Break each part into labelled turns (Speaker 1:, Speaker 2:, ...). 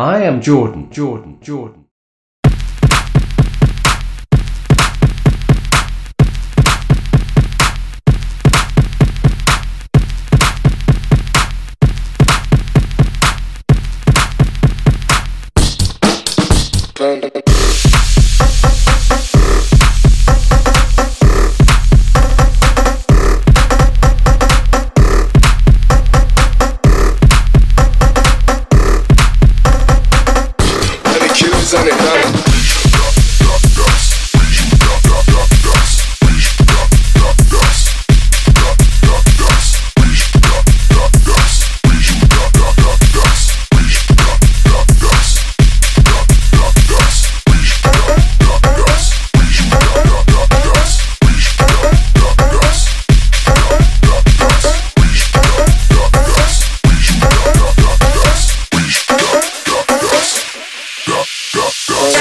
Speaker 1: I am Jordan, Jordan, Jordan.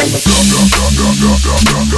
Speaker 2: da da da da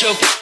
Speaker 2: Hold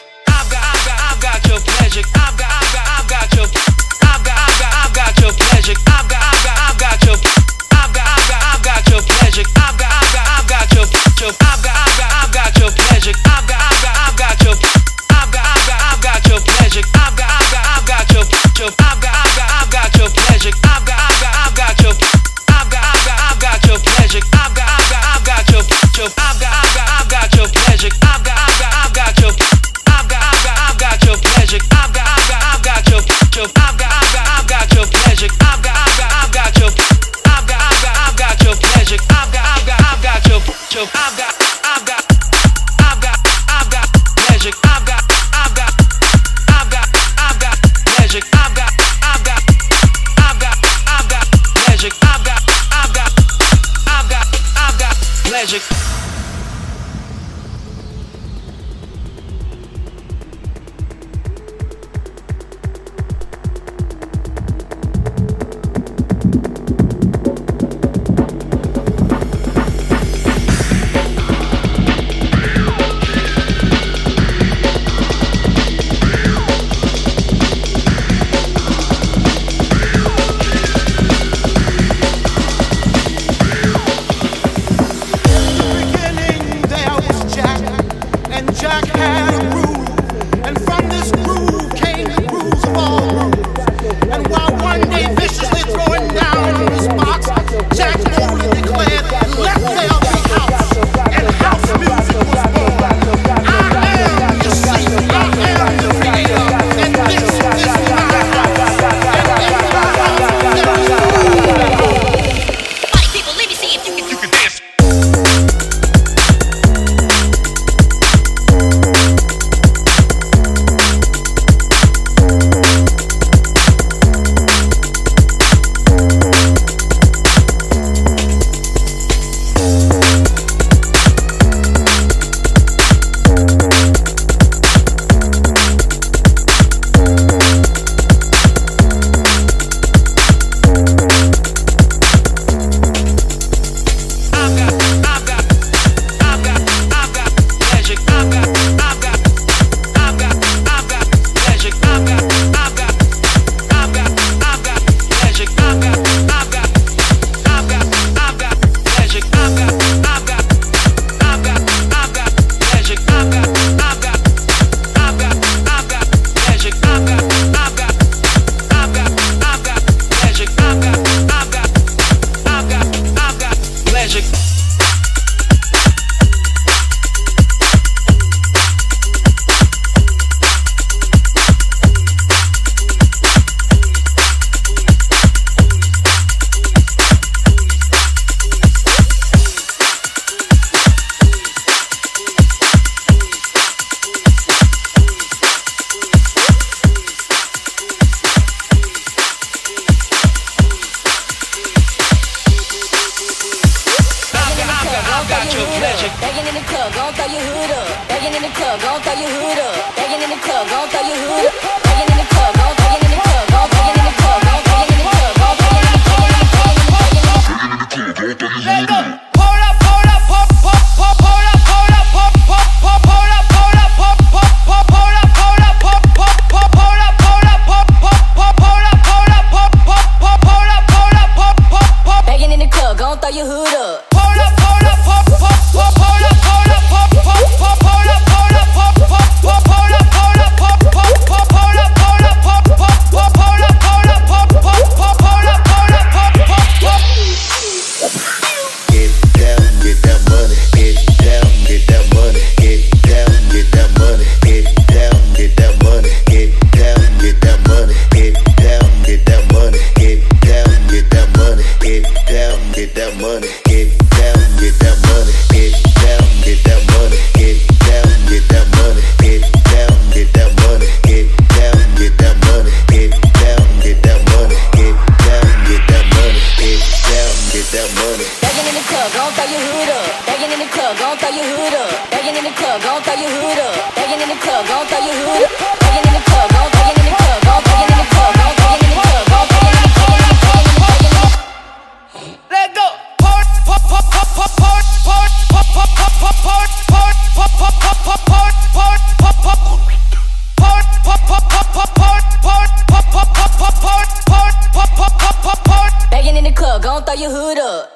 Speaker 2: up,
Speaker 3: your hood up.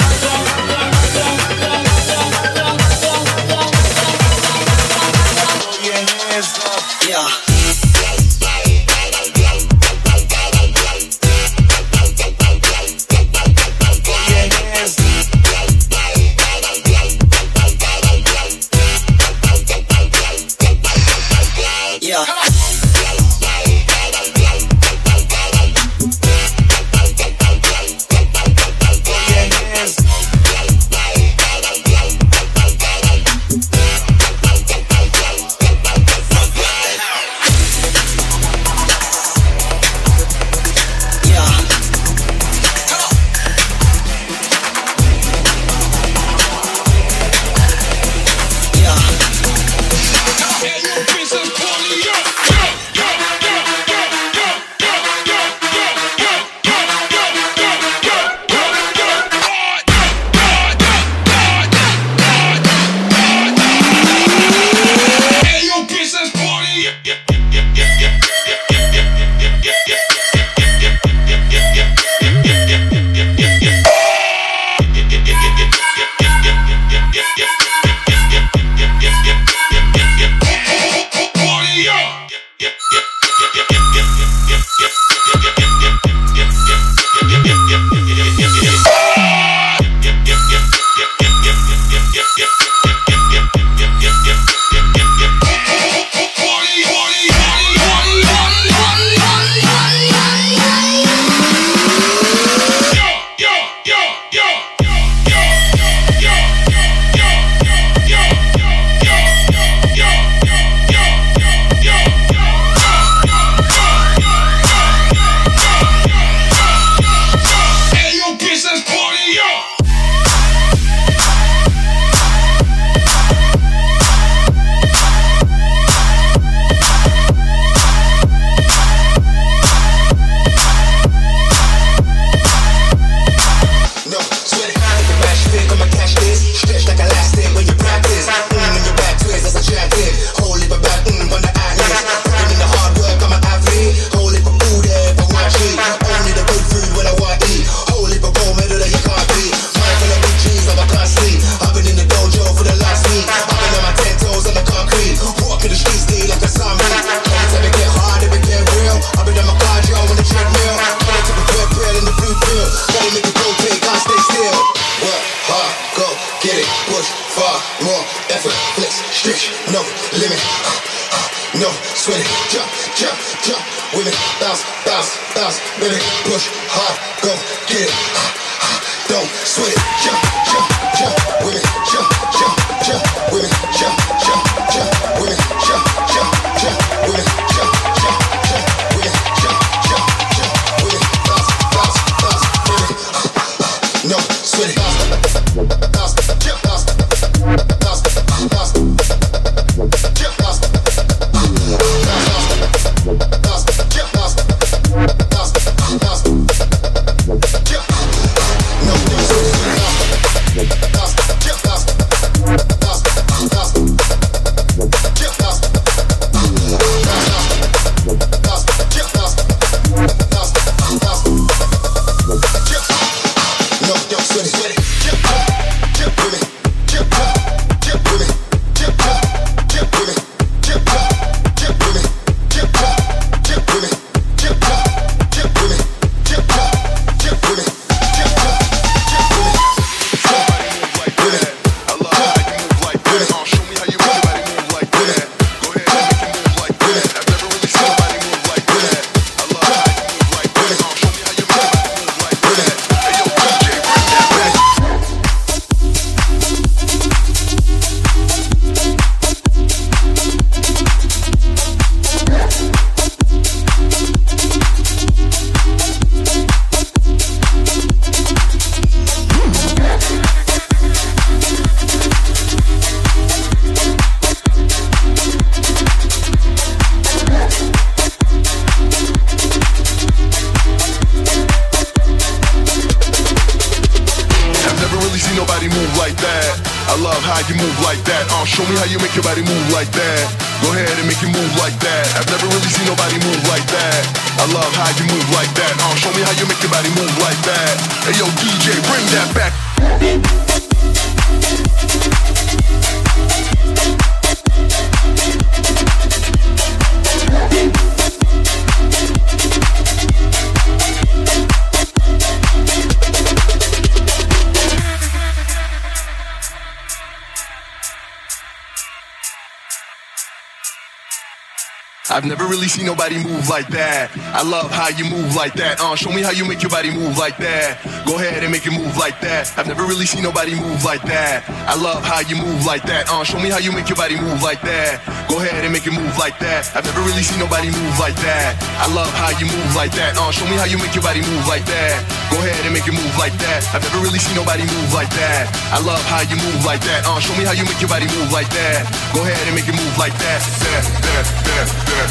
Speaker 4: I've
Speaker 5: never really seen nobody move like that. I love how you move like that. Uh, show me how you make your body move like that. Go ahead and make it move like that. I've never really seen nobody move like that. I love how you move like that. Uh, show me how you make your body move like that. Go ahead and make it move like that. I've never really seen nobody move like that. I love how you move like that. Uh, show me how you make your body move like that. Go ahead and make it move like that. I've never really seen nobody move like that. I love how you move like that. Uh, show me how you make your body move like that. Go ahead and make it move like that. that, that, that, that.
Speaker 6: Hey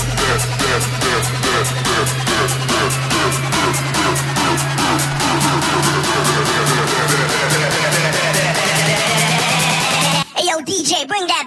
Speaker 6: yo, DJ, bring that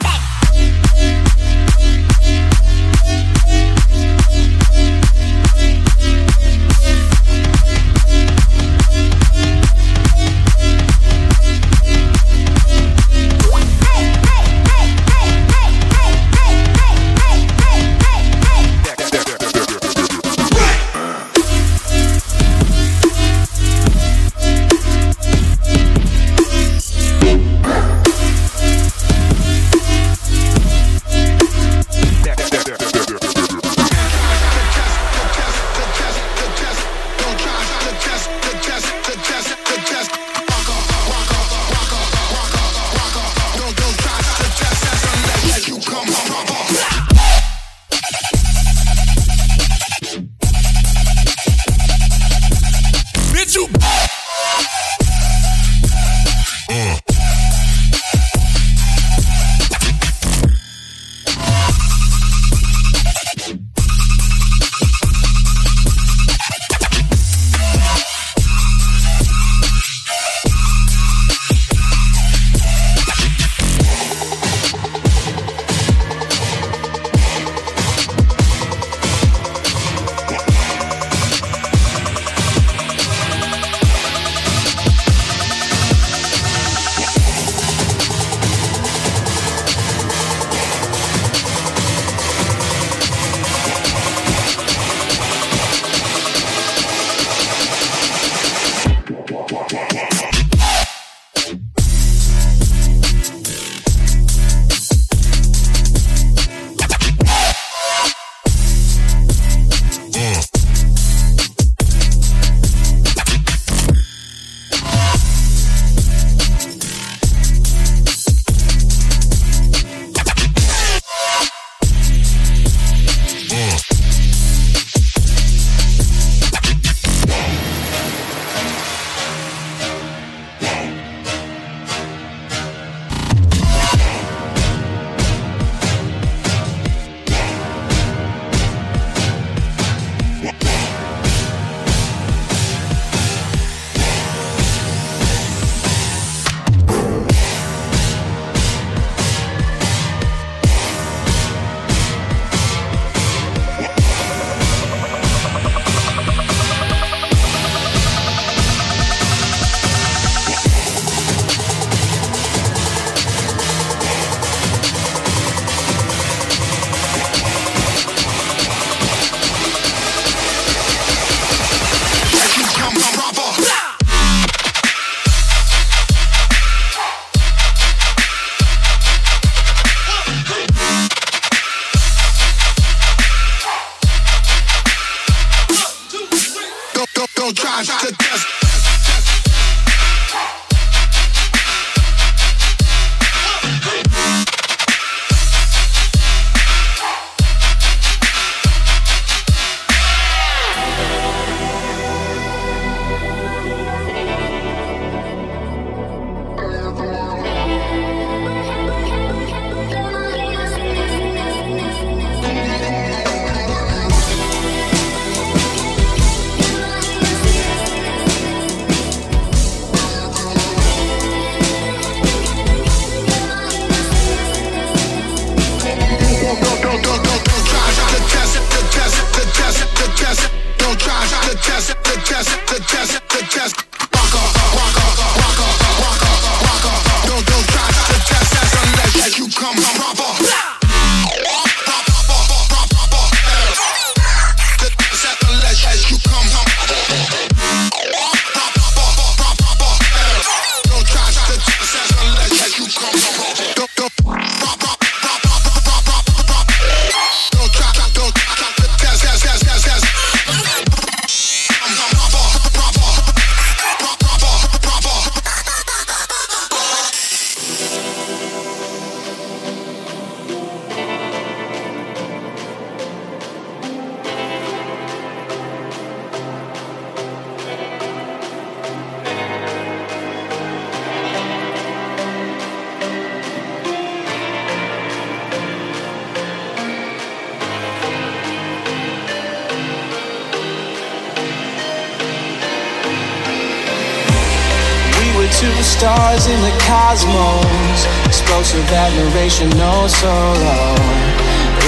Speaker 3: Explosive admiration, no solo.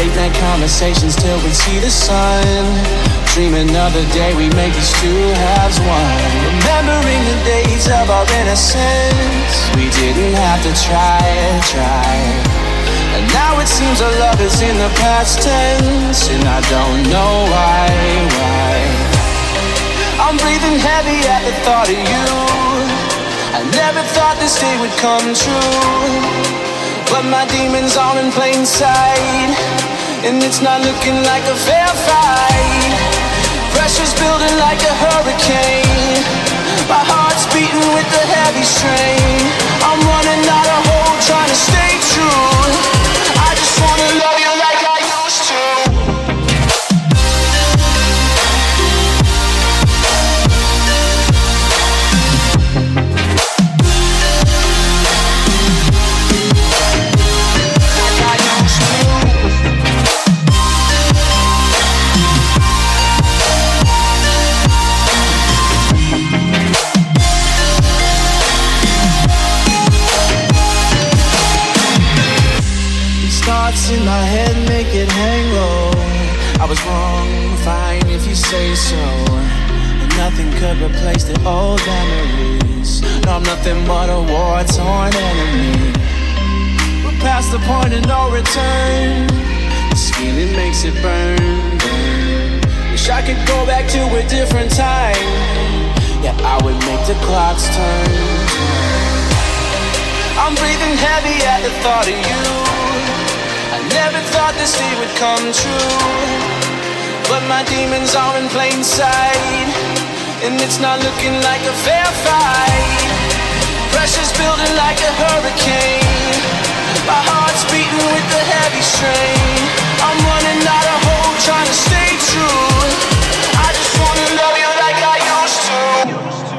Speaker 3: Late night conversations till we see the sun. Dream another day we make these two halves one. Remembering the days of our innocence. We didn't have to try, try. And now it seems our love is in the past tense. And I don't know why, why. I'm breathing heavy at the thought of you. Never thought this day would come true. But my demons are in plain sight. And it's not looking like a fair fight. Pressure's building like a hurricane. My heart's beating with a heavy strain. I'm running out of hope, trying to stay could replace the old memories. No, I'm nothing but a war torn enemy. We're past the point of no return. This feeling makes it burn, burn. Wish I could go back to a different time. Yeah, I would make the clocks turn. turn. I'm breathing heavy at the thought of you. I never thought this day would come true. But my demons are in plain sight and it's not looking like a fair fight. Pressure's building like a hurricane. My heart's beating with a heavy strain. I'm running out of hope, trying to stay true. I just wanna love you like I used to.